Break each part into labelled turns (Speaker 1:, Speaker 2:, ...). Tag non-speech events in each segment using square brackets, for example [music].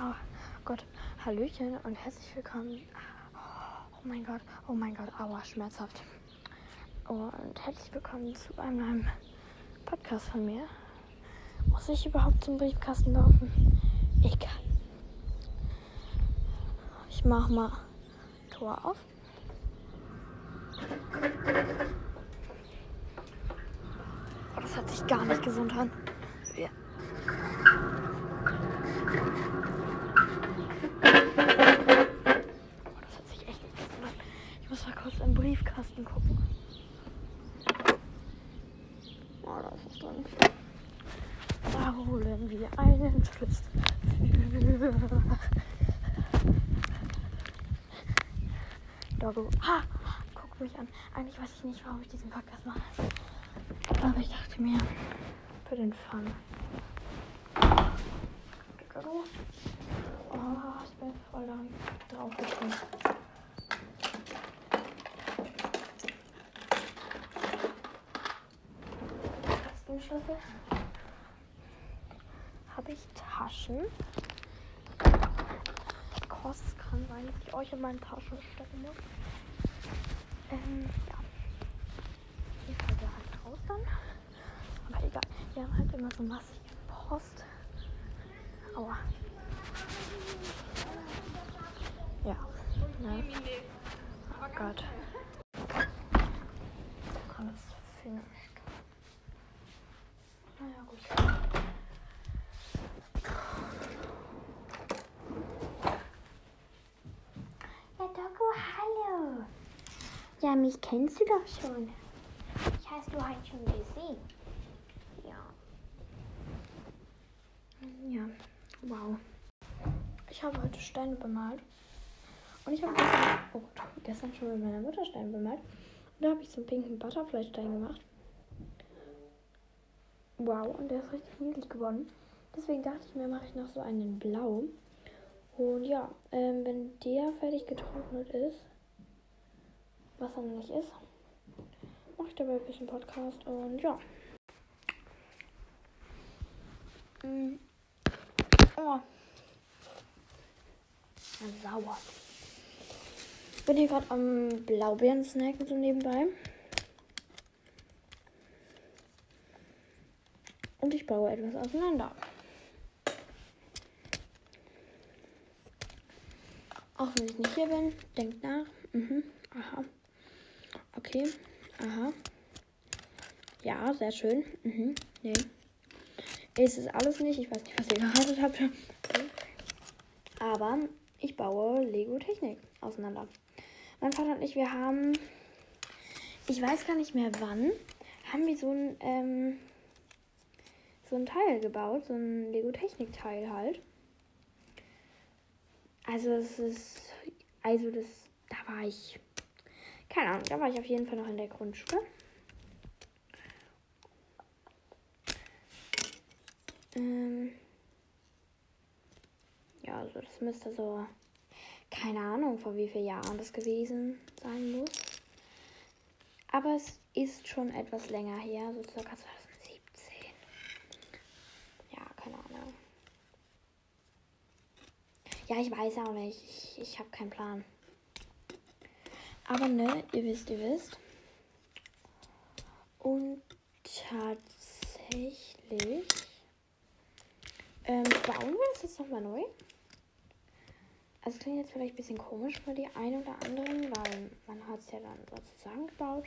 Speaker 1: Oh Gott, Hallöchen und herzlich willkommen. Oh mein Gott, oh mein Gott, aua, schmerzhaft. Und herzlich willkommen zu einem Podcast von mir. Muss ich überhaupt zum Briefkasten laufen? Egal. Ich mach mal Tor auf. Oh, das hat sich gar nicht gesund an. Ja. Oh, das hat sich echt nicht gesund an. Ich muss mal kurz Briefkasten gucken. Oh, da ist es drin. Da holen wir einen Schlüssel. Doggo. Ha! Guck mich an. Eigentlich weiß ich nicht, warum ich diesen Podcast mache. Aber ich dachte mir, für den Fun. Oh, ich bin voll lang draufgekommen. Kastenschlüssel. Habe ich Taschen? Kostet kann sein, dass ich euch in meine Tasche stecken muss. Ähm, ja. Hier fällt er halt raus dann. Aber egal. Wir haben halt immer so massiv Post. Aua. Ja. Ne? Oh Gott. Alles finished. Naja,
Speaker 2: Ja, mich kennst du doch schon. Ich hast du halt schon gesehen. Ja.
Speaker 1: Ja, wow. Ich habe heute Steine bemalt. Und ich habe gestern, oh Gott, gestern schon mit meiner Mutter Steine bemalt. Und da habe ich so einen pinken Butterfly-Stein gemacht. Wow, und der ist richtig niedlich geworden. Deswegen dachte ich mir, mache ich noch so einen in Blau. Und ja, ähm, wenn der fertig getrocknet ist, was er nicht ist, mache ich dabei ein bisschen Podcast und ja. Mm. Oh. Sauer. Ich bin hier gerade am Blaubeeren snacken so nebenbei. Und ich baue etwas auseinander. Auch wenn ich nicht hier bin, denkt nach. Mhm. Aha. Okay. Aha. Ja, sehr schön. Mhm. Nee. Ist es alles nicht. Ich weiß nicht, was ihr geratet habt. Aber ich baue Lego Technik auseinander. Mein Vater und ich, wir haben, ich weiß gar nicht mehr wann, haben wir so ein, ähm, so ein Teil gebaut, so ein Lego Technik Teil halt. Also es ist, also das, da war ich, keine Ahnung, da war ich auf jeden Fall noch in der Grundschule. Ähm, ja, also das müsste so, keine Ahnung, vor wie vielen Jahren das gewesen sein muss. Aber es ist schon etwas länger her, so circa 2017. Ja, keine Ahnung. Ja, ich weiß auch nicht. Ich, ich habe keinen Plan. Aber ne, ihr wisst, ihr wisst. Und tatsächlich ähm, bauen wir es jetzt nochmal neu. Also klingt jetzt vielleicht ein bisschen komisch für die einen oder anderen, weil man hat es ja dann sozusagen gebaut.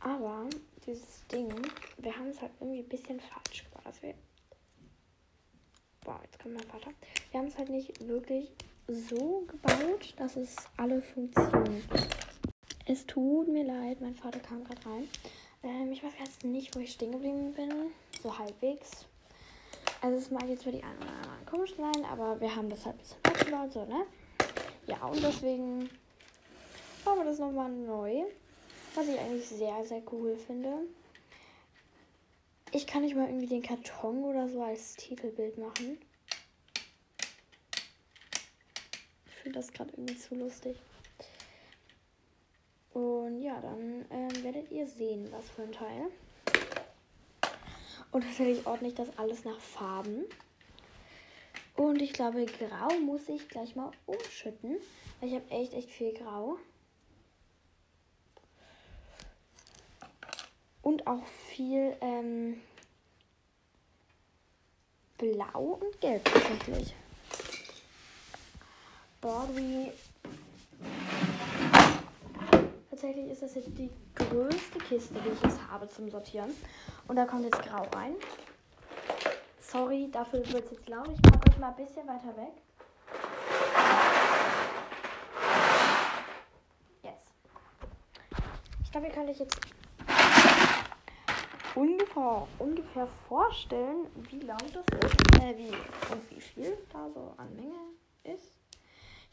Speaker 1: Aber dieses Ding, wir haben es halt irgendwie ein bisschen falsch gebaut. Also wir Boah, jetzt kommt mein Vater. Wir haben es halt nicht wirklich so gebaut, dass es alle Funktionen. Es tut mir leid, mein Vater kam gerade rein. Ähm, ich weiß jetzt nicht, wo ich stehen geblieben bin. So halbwegs. Also es mag jetzt für die einen oder anderen komisch sein, aber wir haben das halt ein bisschen falsch gebaut, so, ne? Ja, und deswegen bauen wir das nochmal neu. Was ich eigentlich sehr, sehr cool finde. Ich kann nicht mal irgendwie den Karton oder so als Titelbild machen. Ich finde das gerade irgendwie zu lustig. Und ja, dann ähm, werdet ihr sehen, was für ein Teil. Und natürlich ordne ich das alles nach Farben. Und ich glaube, grau muss ich gleich mal umschütten. Weil ich habe echt, echt viel grau. Und auch viel ähm, blau und gelb tatsächlich. Bordry. Tatsächlich ist das jetzt die größte Kiste, die ich jetzt habe zum Sortieren. Und da kommt jetzt grau rein. Sorry, dafür wird es jetzt laut. Ich packe euch mal ein bisschen weiter weg. Jetzt. Ich glaube, ihr könnt euch jetzt ungefähr, ungefähr vorstellen, wie laut das ist. Äh, wie, und wie viel da so an Menge ist.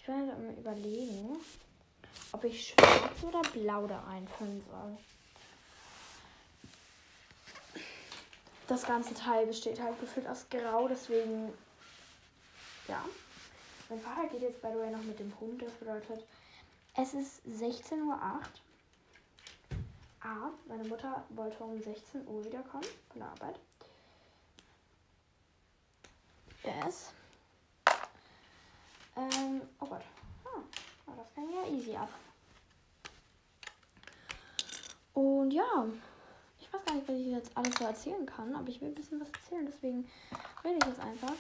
Speaker 1: Ich werde mal überlegen, ob ich schwarz oder blau da einfüllen soll. das ganze Teil besteht halt gefühlt aus Grau, deswegen ja. Mein Vater geht jetzt by the way noch mit dem Hund, das bedeutet, es ist 16.08 Uhr. A, meine Mutter wollte um 16 Uhr wiederkommen von der Arbeit. Yes. Ähm, oh Gott. Ah, das ging ja easy ab. Und ja, ich weiß gar nicht, was ich jetzt alles so erzählen kann, aber ich will ein bisschen was erzählen, deswegen rede ich jetzt einfach.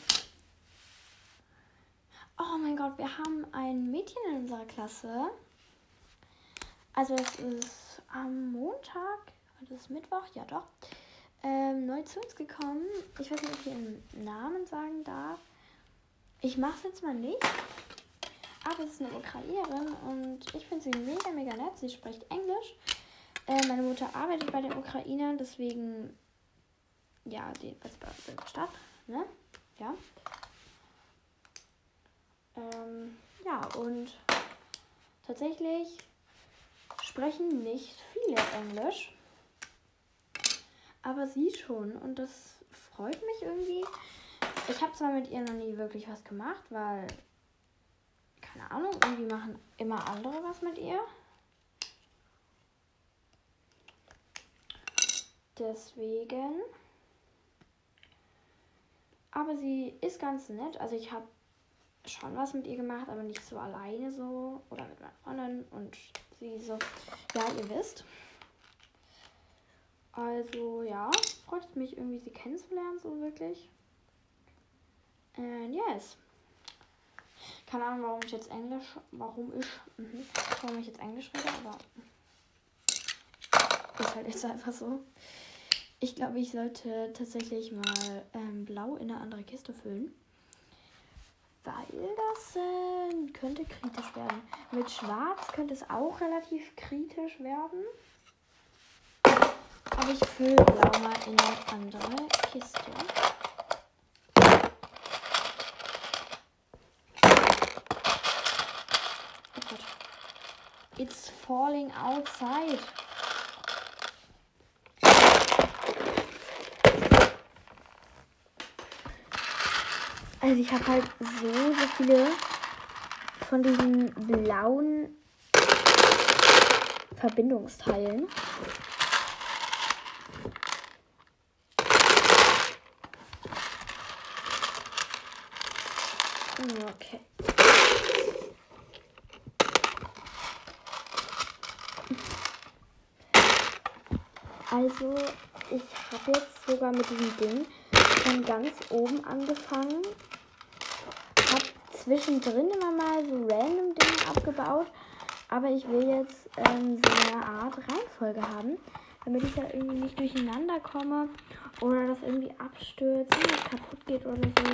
Speaker 1: Oh mein Gott, wir haben ein Mädchen in unserer Klasse. Also es ist am Montag, das ist Mittwoch, ja doch, ähm, neu zu uns gekommen. Ich weiß nicht, ob ich ihren Namen sagen darf. Ich mache es jetzt mal nicht. Aber es ist eine Ukrainerin und ich finde sie mega, mega nett. Sie spricht Englisch. Äh, meine Mutter arbeitet bei den Ukrainern, deswegen, ja, die ist bei der Stadt, ne? Ja. Ähm, ja, und tatsächlich sprechen nicht viele Englisch, aber sie schon und das freut mich irgendwie. Ich habe zwar mit ihr noch nie wirklich was gemacht, weil, keine Ahnung, irgendwie machen immer andere was mit ihr. Deswegen. Aber sie ist ganz nett. Also ich habe schon was mit ihr gemacht, aber nicht so alleine so. Oder mit meiner Freundin und sie so. Ja, ihr wisst. Also ja, freut mich irgendwie, sie kennenzulernen, so wirklich. And yes. Keine Ahnung, warum ich jetzt Englisch, warum ich, mhm, warum ich jetzt Englisch rede, aber ist halt jetzt einfach so. Ich glaube, ich sollte tatsächlich mal ähm, blau in eine andere Kiste füllen. Weil das äh, könnte kritisch werden. Mit schwarz könnte es auch relativ kritisch werden. Aber ich fülle blau mal in eine andere Kiste. Oh Gott. It's falling outside. Also ich habe halt so, so viele von diesen blauen Verbindungsteilen. Okay. Also, ich habe jetzt sogar mit diesem Ding von ganz oben angefangen zwischendrin immer mal so random Dinge abgebaut. Aber ich will jetzt ähm, so eine Art Reihenfolge haben, damit ich da irgendwie nicht durcheinander komme oder das irgendwie abstürzt es kaputt geht oder so.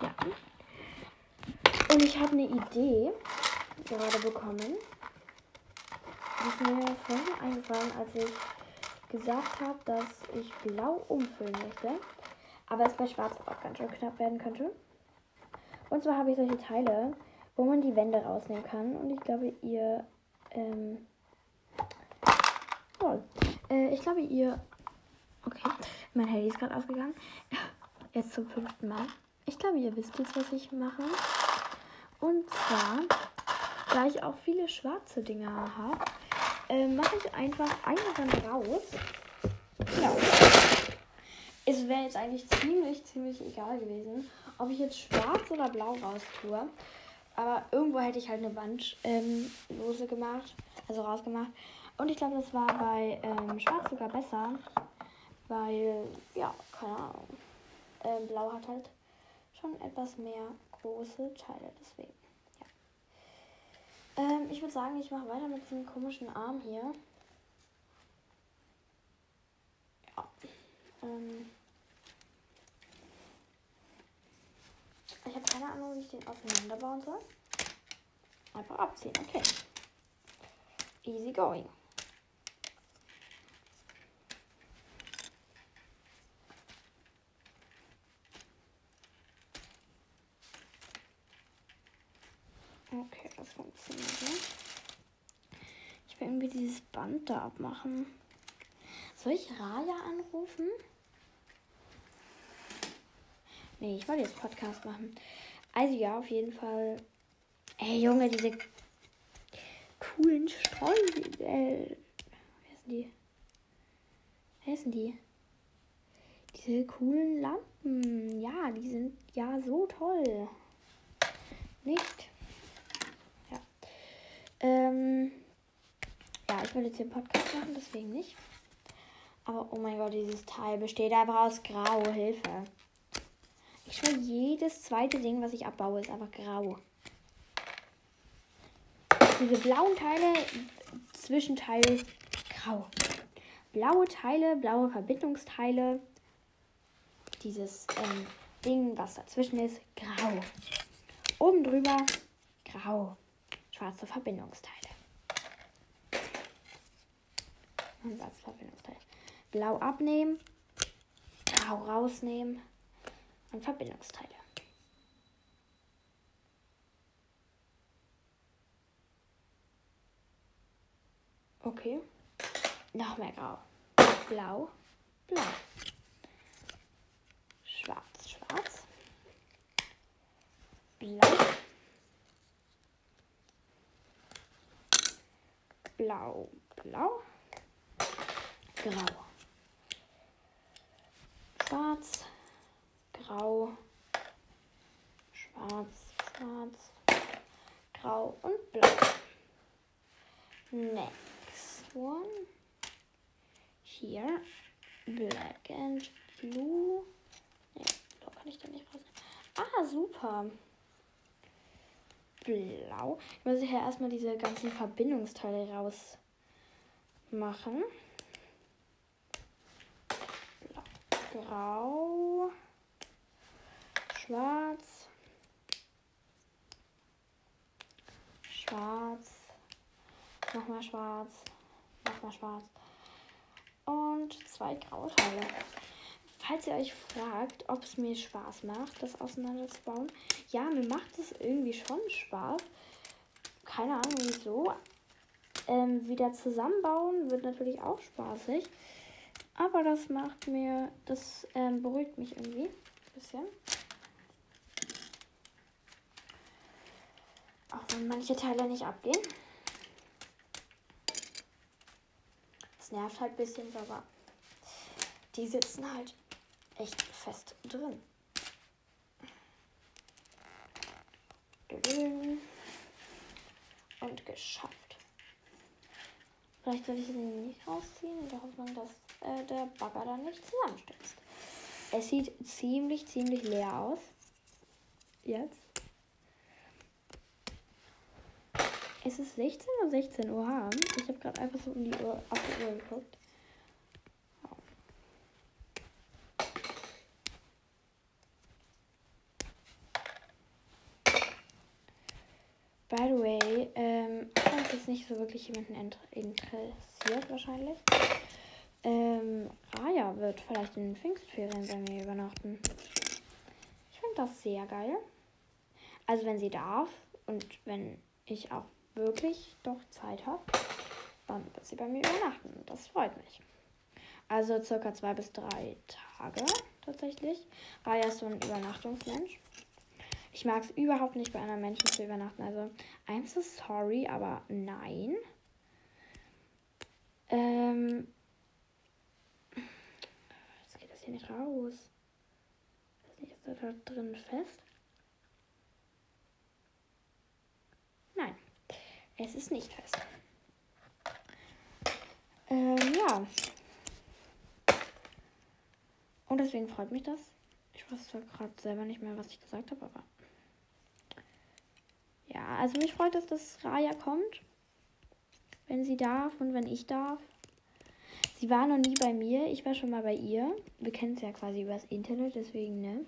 Speaker 1: Ja. Und ich habe eine Idee gerade bekommen. Die ist mir vorhin eingefallen, als ich gesagt habe, dass ich blau umfüllen möchte. Aber es bei schwarz auch ganz schön knapp werden könnte. Und zwar habe ich solche Teile, wo man die Wände rausnehmen kann. Und ich glaube, ihr. Ähm, oh, äh, ich glaube, ihr. Okay, mein Handy ist gerade ausgegangen. Jetzt zum fünften Mal. Ich glaube, ihr wisst jetzt, was ich mache. Und zwar, da ich auch viele schwarze Dinger habe, äh, mache ich einfach eine dann raus. Ja. es wäre jetzt eigentlich ziemlich, ziemlich egal gewesen, ob ich jetzt schwarz oder blau raus tue. Aber irgendwo hätte ich halt eine Wand ähm, gemacht, also rausgemacht. Und ich glaube, das war bei ähm, schwarz sogar besser, weil, ja, keine Ahnung. Ähm, blau hat halt schon etwas mehr große Teile, deswegen. Ähm, ich würde sagen, ich mache weiter mit diesem komischen Arm hier. Ja. Ähm, ich habe keine Ahnung, wie ich den auseinanderbauen soll. Einfach abziehen, okay. Easy going. Okay, das funktioniert. Ich will irgendwie dieses Band da abmachen. Soll ich Raya anrufen? Nee, ich wollte jetzt Podcast machen. Also ja, auf jeden Fall. Ey, Junge, diese coolen Streu... Äh, wer sind die? Wer sind die? Diese coolen Lampen. Ja, die sind ja so toll. Nicht? Ja. Ähm, ja, ich will jetzt den Podcast machen, deswegen nicht. Aber oh mein Gott, dieses Teil besteht einfach aus Grau. Hilfe. Ich schwöre, jedes zweite Ding, was ich abbaue, ist einfach grau. Diese blauen Teile, Zwischenteil grau. Blaue Teile, blaue Verbindungsteile. Dieses ähm, Ding, was dazwischen ist, grau. Oben drüber grau. Schwarze Verbindungsteile. Schwarze Verbindungsteile. Blau abnehmen, grau rausnehmen und Verbindungsteile. Okay. Noch mehr grau. Blau, blau. Schwarz, schwarz. Blau. Blau, blau. Grau. Schwarz, grau, schwarz, schwarz, grau und blau. Next one. Hier. Black and blue. Ne, blau kann ich da nicht rausnehmen. Ah, super. Blau. Ich muss hier erstmal diese ganzen Verbindungsteile rausmachen. Blau. Grau. Schwarz. Schwarz. Nochmal schwarz. Nochmal schwarz. Und zwei graue Teile. Falls ihr euch fragt, ob es mir Spaß macht, das auseinanderzubauen. Ja, mir macht es irgendwie schon Spaß. Keine Ahnung wieso. Ähm, wieder zusammenbauen wird natürlich auch spaßig. Aber das macht mir, das ähm, beruhigt mich irgendwie ein bisschen. Auch wenn manche Teile nicht abgehen. Das nervt halt ein bisschen, aber die sitzen halt echt fest drin. Und geschafft. Vielleicht soll ich sie nicht rausziehen in der Hoffnung, dass äh, der Bagger dann nicht zusammenstürzt. Es sieht ziemlich, ziemlich leer aus. Jetzt. Es ist 16 oder 16 Uhr. Ich habe gerade einfach so um die Uhr auf die Uhr geguckt. By the way, ähm, das ist nicht so wirklich jemanden interessiert wahrscheinlich. Ähm, Raya wird vielleicht in den Pfingstferien bei mir übernachten. Ich finde das sehr geil. Also wenn sie darf und wenn ich auch wirklich doch Zeit habe, dann wird sie bei mir übernachten. Das freut mich. Also circa zwei bis drei Tage tatsächlich. Raya ist so ein Übernachtungsmensch. Ich mag es überhaupt nicht, bei anderen Menschen zu übernachten. Also, I'm so sorry, aber nein. Ähm. Jetzt geht das hier nicht raus. Ist er da drin fest? Nein, es ist nicht fest. Ähm, ja. Und deswegen freut mich das. Ich weiß zwar gerade selber nicht mehr, was ich gesagt habe, aber. Ja, also mich freut es, dass Raya kommt. Wenn sie darf und wenn ich darf. Sie war noch nie bei mir. Ich war schon mal bei ihr. Wir kennen es ja quasi übers Internet, deswegen, ne?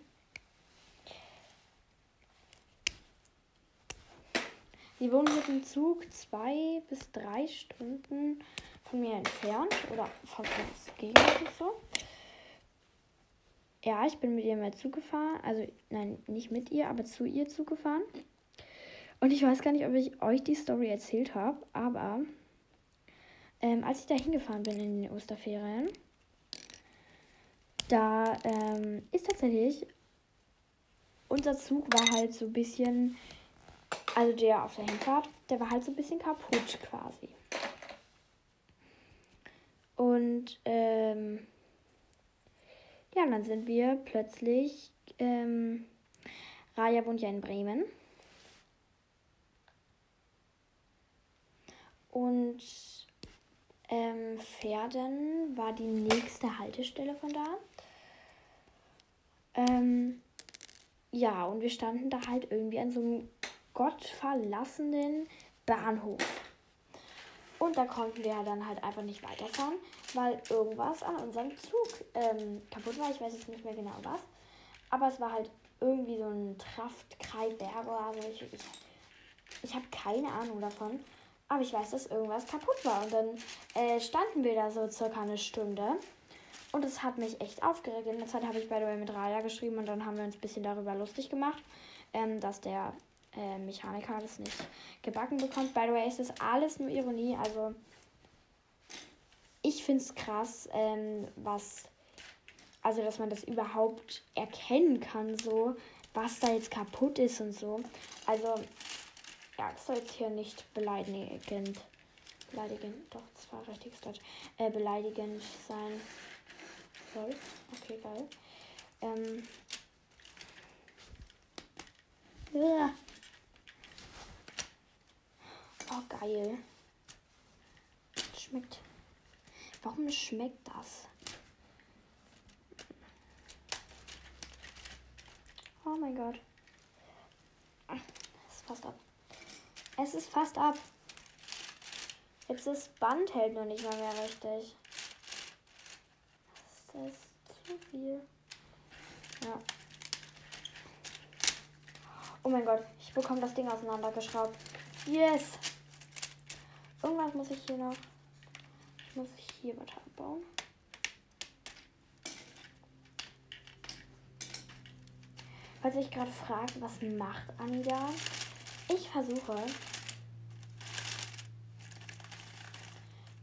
Speaker 1: Sie wohnen mit dem Zug zwei bis drei Stunden von mir entfernt. Oder fast gegenseitig so. Ja, ich bin mit ihr mal Zug gefahren. Also, nein, nicht mit ihr, aber zu ihr Zug gefahren. Und ich weiß gar nicht, ob ich euch die Story erzählt habe, aber ähm, als ich da hingefahren bin in den Osterferien, da ähm, ist tatsächlich unser Zug war halt so ein bisschen, also der auf der Hinfahrt, der war halt so ein bisschen kaputt quasi. Und ähm, ja, und dann sind wir plötzlich, ähm, Raja wohnt ja in Bremen. Und ähm, Pferden war die nächste Haltestelle von da. Ähm, ja, und wir standen da halt irgendwie an so einem gottverlassenen Bahnhof. Und da konnten wir dann halt einfach nicht weiterfahren, weil irgendwas an unserem Zug ähm, kaputt war. Ich weiß jetzt nicht mehr genau was. Aber es war halt irgendwie so ein Traft, Kreiberger. Also ich, ich, ich habe keine Ahnung davon. Aber ich weiß, dass irgendwas kaputt war. Und dann äh, standen wir da so circa eine Stunde. Und es hat mich echt aufgeregt. In der Zeit habe ich bei der mit Raya geschrieben und dann haben wir uns ein bisschen darüber lustig gemacht, ähm, dass der äh, Mechaniker das nicht gebacken bekommt. By the way, ist das alles nur Ironie. Also, ich finde es krass, ähm, was. Also, dass man das überhaupt erkennen kann, so, was da jetzt kaputt ist und so. Also, das soll jetzt hier nicht beleidigend. Beleidigend, doch, das war richtiges Deutsch. Äh, beleidigend sein soll. Okay, geil. Ähm. Ja. Oh, geil. Schmeckt. Warum schmeckt das? Oh mein Gott. Ist fast ab. Es ist fast ab. Jetzt das Band hält noch nicht mal mehr richtig. Das ist zu viel. Ja. Oh mein Gott, ich bekomme das Ding auseinandergeschraubt. Yes! Irgendwas muss ich hier noch. Ich muss hier was abbauen. Falls ich gerade fragt, was macht Anida? Ich versuche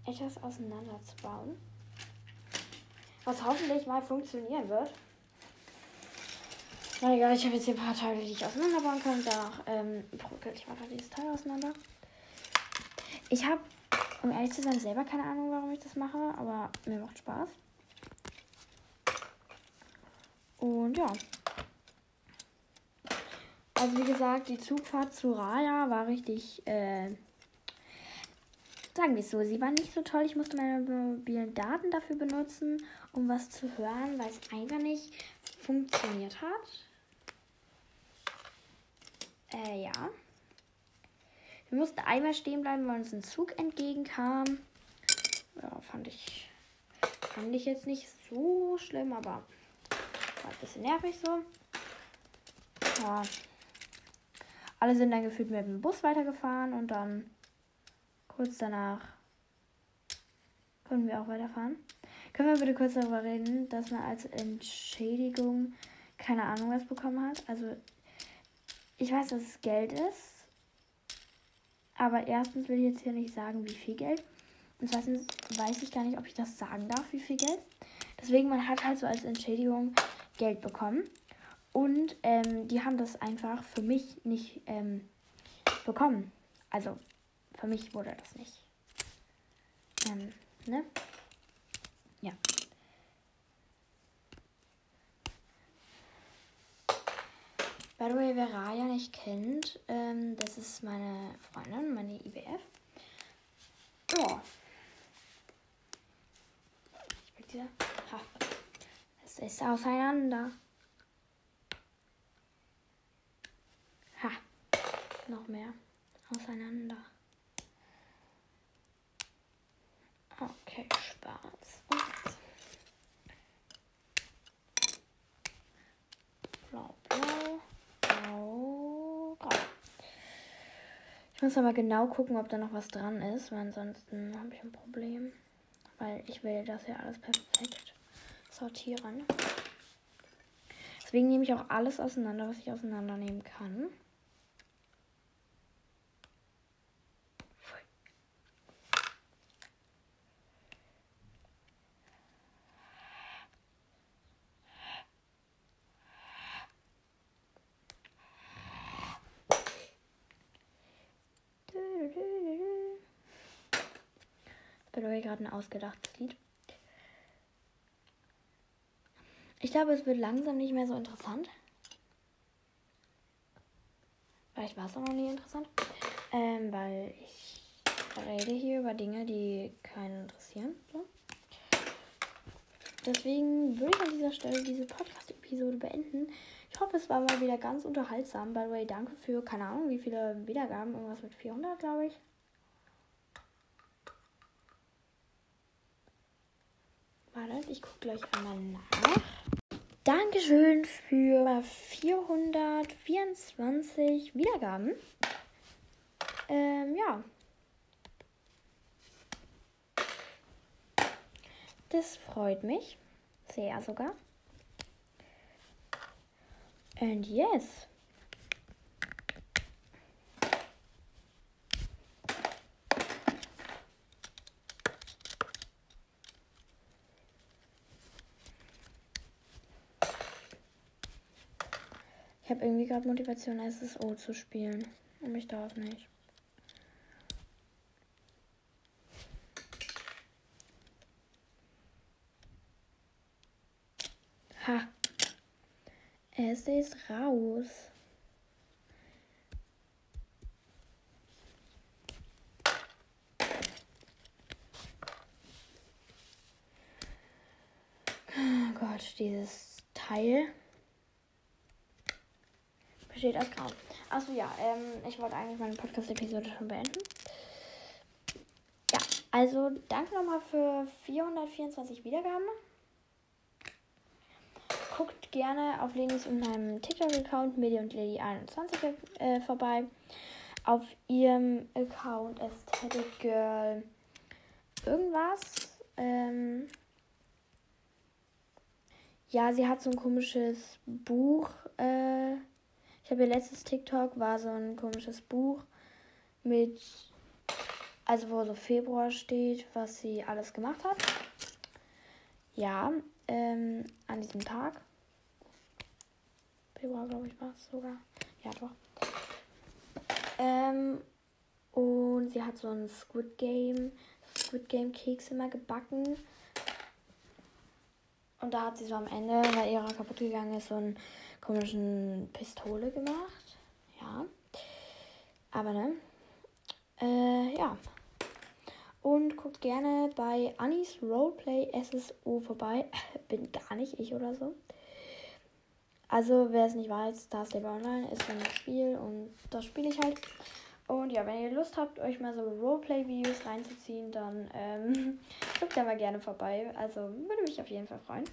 Speaker 1: etwas auseinanderzubauen, was hoffentlich mal funktionieren wird. Na egal, ich habe jetzt hier ein paar Teile, die ich auseinanderbauen kann. Danach ähm, bröckelt ich weiter dieses Teil auseinander. Ich habe, um ehrlich zu sein, selber keine Ahnung, warum ich das mache, aber mir macht Spaß. Und ja. Also wie gesagt, die Zugfahrt zu Raya war richtig, äh, sagen wir es so, sie war nicht so toll. Ich musste meine mobilen Daten dafür benutzen, um was zu hören, weil es einfach nicht funktioniert hat. Äh, ja. Wir mussten einmal stehen bleiben, weil uns ein Zug entgegenkam. Ja, fand ich, fand ich jetzt nicht so schlimm, aber war ein bisschen nervig so. Ja. Alle sind dann gefühlt mit dem Bus weitergefahren und dann kurz danach können wir auch weiterfahren. Können wir bitte kurz darüber reden, dass man als Entschädigung keine Ahnung was bekommen hat? Also ich weiß, dass es Geld ist. Aber erstens will ich jetzt hier nicht sagen, wie viel Geld. Und zweitens weiß ich gar nicht, ob ich das sagen darf, wie viel Geld. Deswegen, man hat halt so als Entschädigung Geld bekommen. Und ähm, die haben das einfach für mich nicht ähm, bekommen. Also, für mich wurde das nicht. Ähm, ne? Ja. By the way, wer Raya nicht kennt, ähm, das ist meine Freundin, meine IBF. Ja. Ich bin dieser. Ha. Das ist auseinander. Ha. Noch mehr. Auseinander. Okay, schwarz. Und blau, blau, blau, grau. Ich muss aber genau gucken, ob da noch was dran ist, weil ansonsten habe ich ein Problem. Weil ich will das ja alles perfekt sortieren. Deswegen nehme ich auch alles auseinander, was ich auseinandernehmen kann. Das war gerade ein ausgedachtes Lied. Ich glaube, es wird langsam nicht mehr so interessant. Vielleicht war es auch noch nie interessant. Ähm, weil ich rede hier über Dinge, die keinen interessieren. So. Deswegen würde ich an dieser Stelle diese Podcast-Episode beenden. Ich hoffe, es war mal wieder ganz unterhaltsam. By the way, danke für, keine Ahnung, wie viele Wiedergaben. Irgendwas mit 400, glaube ich. Warte, ich gucke gleich einmal nach. Dankeschön für 424 Wiedergaben. Ähm, ja. Das freut mich. Sehr sogar. And yes. Habe irgendwie gerade Motivation, SSO zu spielen. Und ich darf nicht. Ha. Es ist raus. Oh Gott, dieses Teil besteht aus Grau. Achso, ja, ähm, ich wollte eigentlich meine Podcast-Episode schon beenden. Ja, also danke nochmal für 424 Wiedergaben. Guckt gerne auf Lenis und meinem TikTok-Account Medi und Lady21 äh, vorbei. Auf ihrem Account Aesthetic Girl irgendwas. Ähm, ja, sie hat so ein komisches Buch. Äh, ich habe ihr letztes TikTok war so ein komisches Buch mit, also wo so Februar steht, was sie alles gemacht hat. Ja, ähm, an diesem Tag. Februar, glaube ich, war es sogar. Ja, doch. Ähm, und sie hat so ein Squid Game, Squid Game Keks immer gebacken. Und da hat sie so am Ende, weil ihrer kaputt gegangen ist, so einen komischen Pistole gemacht. Ja. Aber ne? Äh, ja. Und guckt gerne bei Anis Roleplay SSO vorbei. [laughs] Bin gar nicht ich oder so. Also, wer es nicht weiß, Star Stable Online ist ein Spiel und das spiele ich halt. Und ja, wenn ihr Lust habt, euch mal so Roleplay-Videos reinzuziehen, dann ähm, [laughs] guckt da mal gerne vorbei. Also würde mich auf jeden Fall freuen.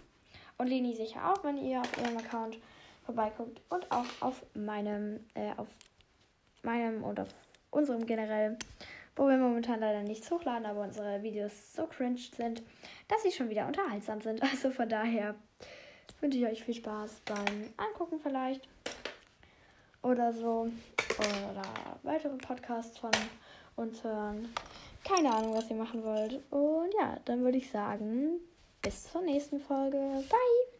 Speaker 1: Und Leni sicher auch, wenn ihr auf ihrem Account vorbeiguckt. Und auch auf meinem, äh, auf meinem und auf unserem generell, wo wir momentan leider nichts hochladen, aber unsere Videos so cringe sind, dass sie schon wieder unterhaltsam sind. [laughs] Also von daher wünsche ich euch viel Spaß beim Angucken vielleicht. Oder so. Oder weitere Podcasts von uns hören. Keine Ahnung, was ihr machen wollt. Und ja, dann würde ich sagen, bis zur nächsten Folge. Bye!